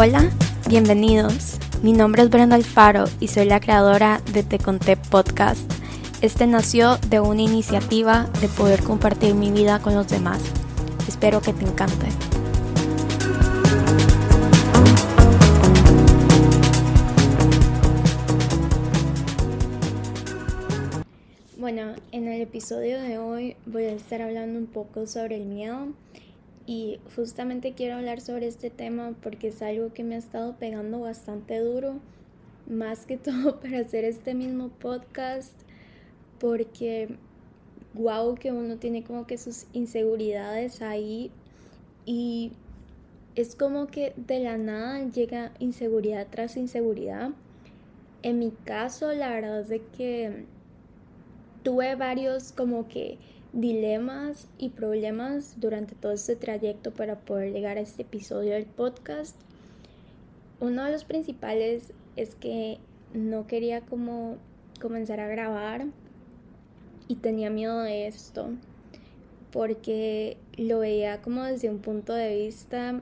Hola, bienvenidos. Mi nombre es Brenda Alfaro y soy la creadora de Te Conté Podcast. Este nació de una iniciativa de poder compartir mi vida con los demás. Espero que te encante. Bueno, en el episodio de hoy voy a estar hablando un poco sobre el miedo y justamente quiero hablar sobre este tema porque es algo que me ha estado pegando bastante duro, más que todo para hacer este mismo podcast, porque wow que uno tiene como que sus inseguridades ahí y es como que de la nada llega inseguridad tras inseguridad. En mi caso, la verdad es de que tuve varios como que dilemas y problemas durante todo este trayecto para poder llegar a este episodio del podcast. Uno de los principales es que no quería como comenzar a grabar y tenía miedo de esto porque lo veía como desde un punto de vista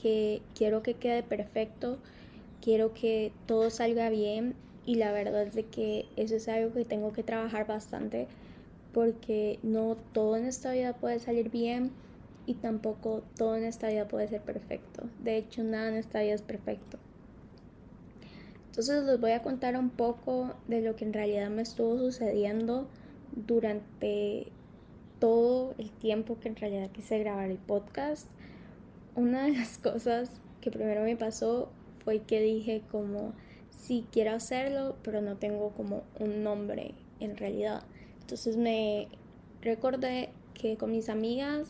que quiero que quede perfecto, quiero que todo salga bien y la verdad es de que eso es algo que tengo que trabajar bastante porque no todo en esta vida puede salir bien y tampoco todo en esta vida puede ser perfecto. De hecho, nada en esta vida es perfecto. Entonces les voy a contar un poco de lo que en realidad me estuvo sucediendo durante todo el tiempo que en realidad quise grabar el podcast. Una de las cosas que primero me pasó fue que dije como, sí quiero hacerlo, pero no tengo como un nombre en realidad. Entonces me recordé que con mis amigas,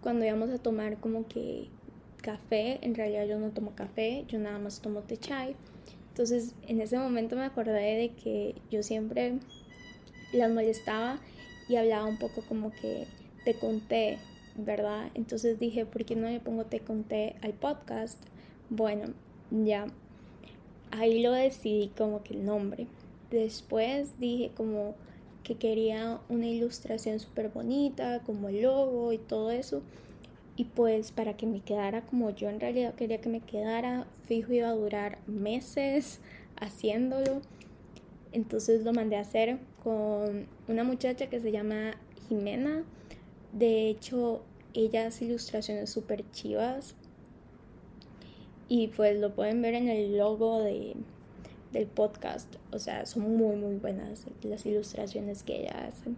cuando íbamos a tomar como que café, en realidad yo no tomo café, yo nada más tomo té chai. Entonces en ese momento me acordé de que yo siempre las molestaba y hablaba un poco como que te conté, ¿verdad? Entonces dije, ¿por qué no le pongo te conté al podcast? Bueno, ya ahí lo decidí como que el nombre. Después dije como que quería una ilustración súper bonita, como el logo y todo eso. Y pues para que me quedara como yo en realidad quería que me quedara, fijo iba a durar meses haciéndolo. Entonces lo mandé a hacer con una muchacha que se llama Jimena. De hecho, ella hace ilustraciones súper chivas. Y pues lo pueden ver en el logo de, del podcast. O sea, son muy, muy buenas las ilustraciones que ella hace.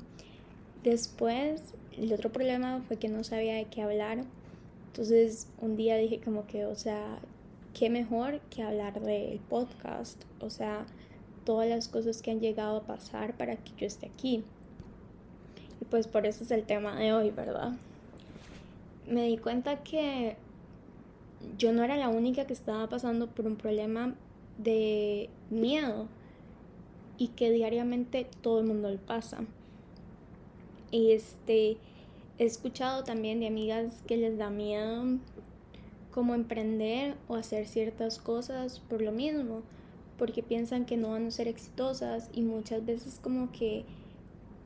Después, el otro problema fue que no sabía de qué hablar. Entonces, un día dije como que, o sea, qué mejor que hablar del podcast. O sea, todas las cosas que han llegado a pasar para que yo esté aquí. Y pues por eso es el tema de hoy, ¿verdad? Me di cuenta que yo no era la única que estaba pasando por un problema de miedo y que diariamente todo el mundo le pasa. Y este, he escuchado también de amigas que les da miedo como emprender o hacer ciertas cosas por lo mismo, porque piensan que no van a ser exitosas y muchas veces como que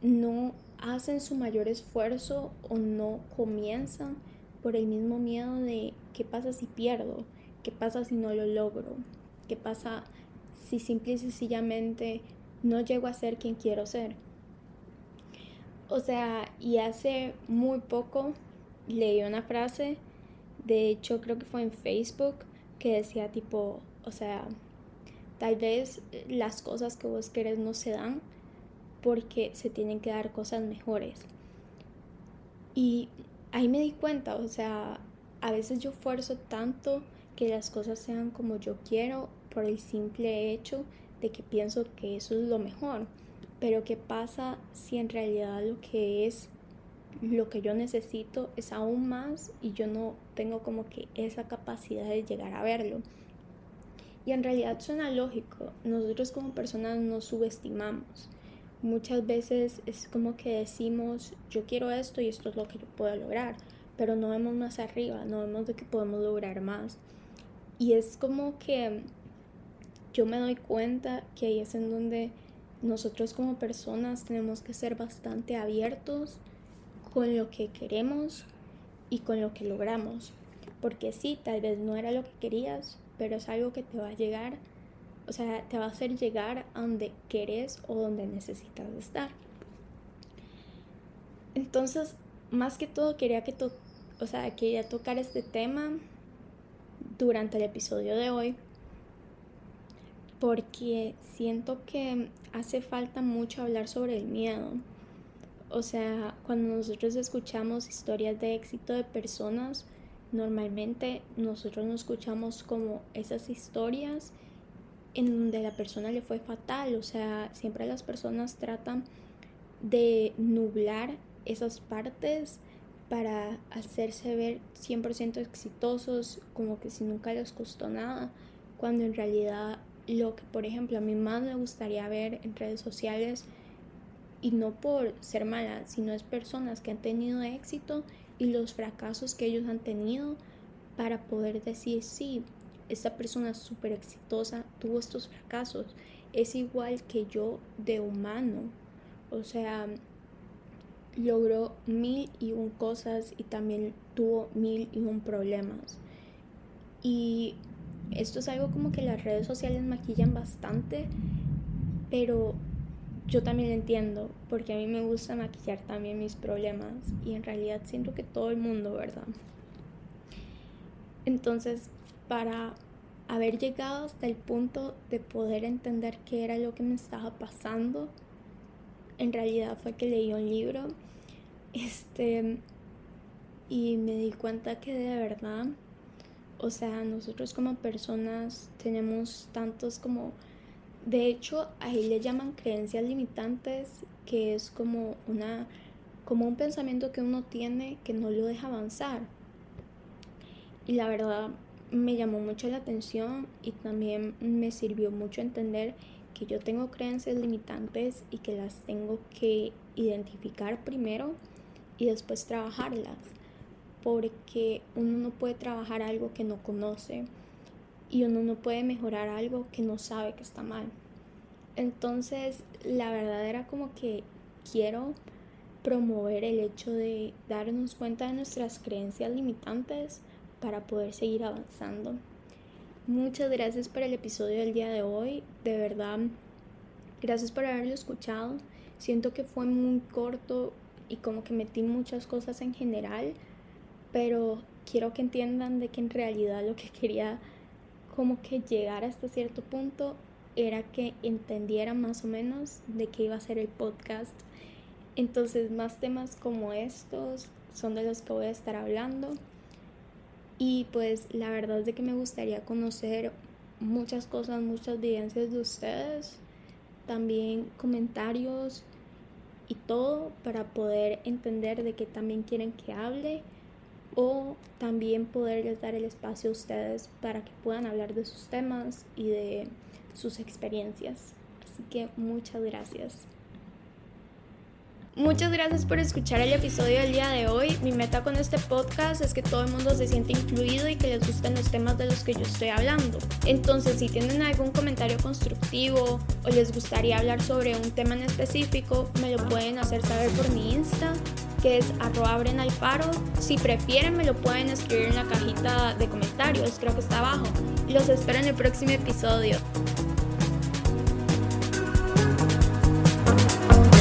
no hacen su mayor esfuerzo o no comienzan por el mismo miedo de qué pasa si pierdo, qué pasa si no lo logro, ¿Qué pasa si simple y sencillamente no llego a ser quien quiero ser? O sea, y hace muy poco leí una frase, de hecho creo que fue en Facebook, que decía tipo, o sea, tal vez las cosas que vos querés no se dan porque se tienen que dar cosas mejores. Y ahí me di cuenta, o sea, a veces yo esfuerzo tanto que las cosas sean como yo quiero por el simple hecho de que pienso que eso es lo mejor. Pero ¿qué pasa si en realidad lo que es lo que yo necesito es aún más y yo no tengo como que esa capacidad de llegar a verlo? Y en realidad suena lógico, nosotros como personas nos subestimamos. Muchas veces es como que decimos, yo quiero esto y esto es lo que yo puedo lograr, pero no vemos más arriba, no vemos de que podemos lograr más. Y es como que yo me doy cuenta que ahí es en donde nosotros como personas tenemos que ser bastante abiertos con lo que queremos y con lo que logramos. Porque sí, tal vez no era lo que querías, pero es algo que te va a llegar, o sea, te va a hacer llegar a donde querés o donde necesitas estar. Entonces, más que todo quería que to o sea, quería tocar este tema durante el episodio de hoy porque siento que hace falta mucho hablar sobre el miedo. O sea, cuando nosotros escuchamos historias de éxito de personas, normalmente nosotros nos escuchamos como esas historias en donde la persona le fue fatal. O sea, siempre las personas tratan de nublar esas partes para hacerse ver 100% exitosos, como que si nunca les costó nada, cuando en realidad lo que, por ejemplo, a mí más me gustaría ver en redes sociales, y no por ser mala, sino es personas que han tenido éxito y los fracasos que ellos han tenido para poder decir, sí, esta persona súper exitosa tuvo estos fracasos, es igual que yo de humano, o sea, logró mil y un cosas y también tuvo mil y un problemas. Y esto es algo como que las redes sociales maquillan bastante, pero yo también lo entiendo, porque a mí me gusta maquillar también mis problemas y en realidad siento que todo el mundo, ¿verdad? Entonces, para haber llegado hasta el punto de poder entender qué era lo que me estaba pasando, en realidad fue que leí un libro este y me di cuenta que de verdad o sea, nosotros como personas tenemos tantos como... De hecho, ahí le llaman creencias limitantes, que es como una como un pensamiento que uno tiene que no lo deja avanzar. Y la verdad me llamó mucho la atención y también me sirvió mucho entender que yo tengo creencias limitantes y que las tengo que identificar primero y después trabajarlas porque uno no puede trabajar algo que no conoce y uno no puede mejorar algo que no sabe que está mal. Entonces, la verdad era como que quiero promover el hecho de darnos cuenta de nuestras creencias limitantes para poder seguir avanzando. Muchas gracias por el episodio del día de hoy. De verdad, gracias por haberlo escuchado. Siento que fue muy corto y como que metí muchas cosas en general pero quiero que entiendan de que en realidad lo que quería como que llegar hasta cierto punto era que entendieran más o menos de qué iba a ser el podcast. Entonces más temas como estos son de los que voy a estar hablando. Y pues la verdad es de que me gustaría conocer muchas cosas, muchas vivencias de ustedes, también comentarios y todo para poder entender de qué también quieren que hable o también poderles dar el espacio a ustedes para que puedan hablar de sus temas y de sus experiencias. Así que muchas gracias. Muchas gracias por escuchar el episodio del día de hoy. Mi meta con este podcast es que todo el mundo se sienta incluido y que les gusten los temas de los que yo estoy hablando. Entonces, si tienen algún comentario constructivo o les gustaría hablar sobre un tema en específico, me lo pueden hacer saber por mi Insta que es arroba alfaro. Si prefieren me lo pueden escribir en la cajita de comentarios, creo que está abajo. Los espero en el próximo episodio.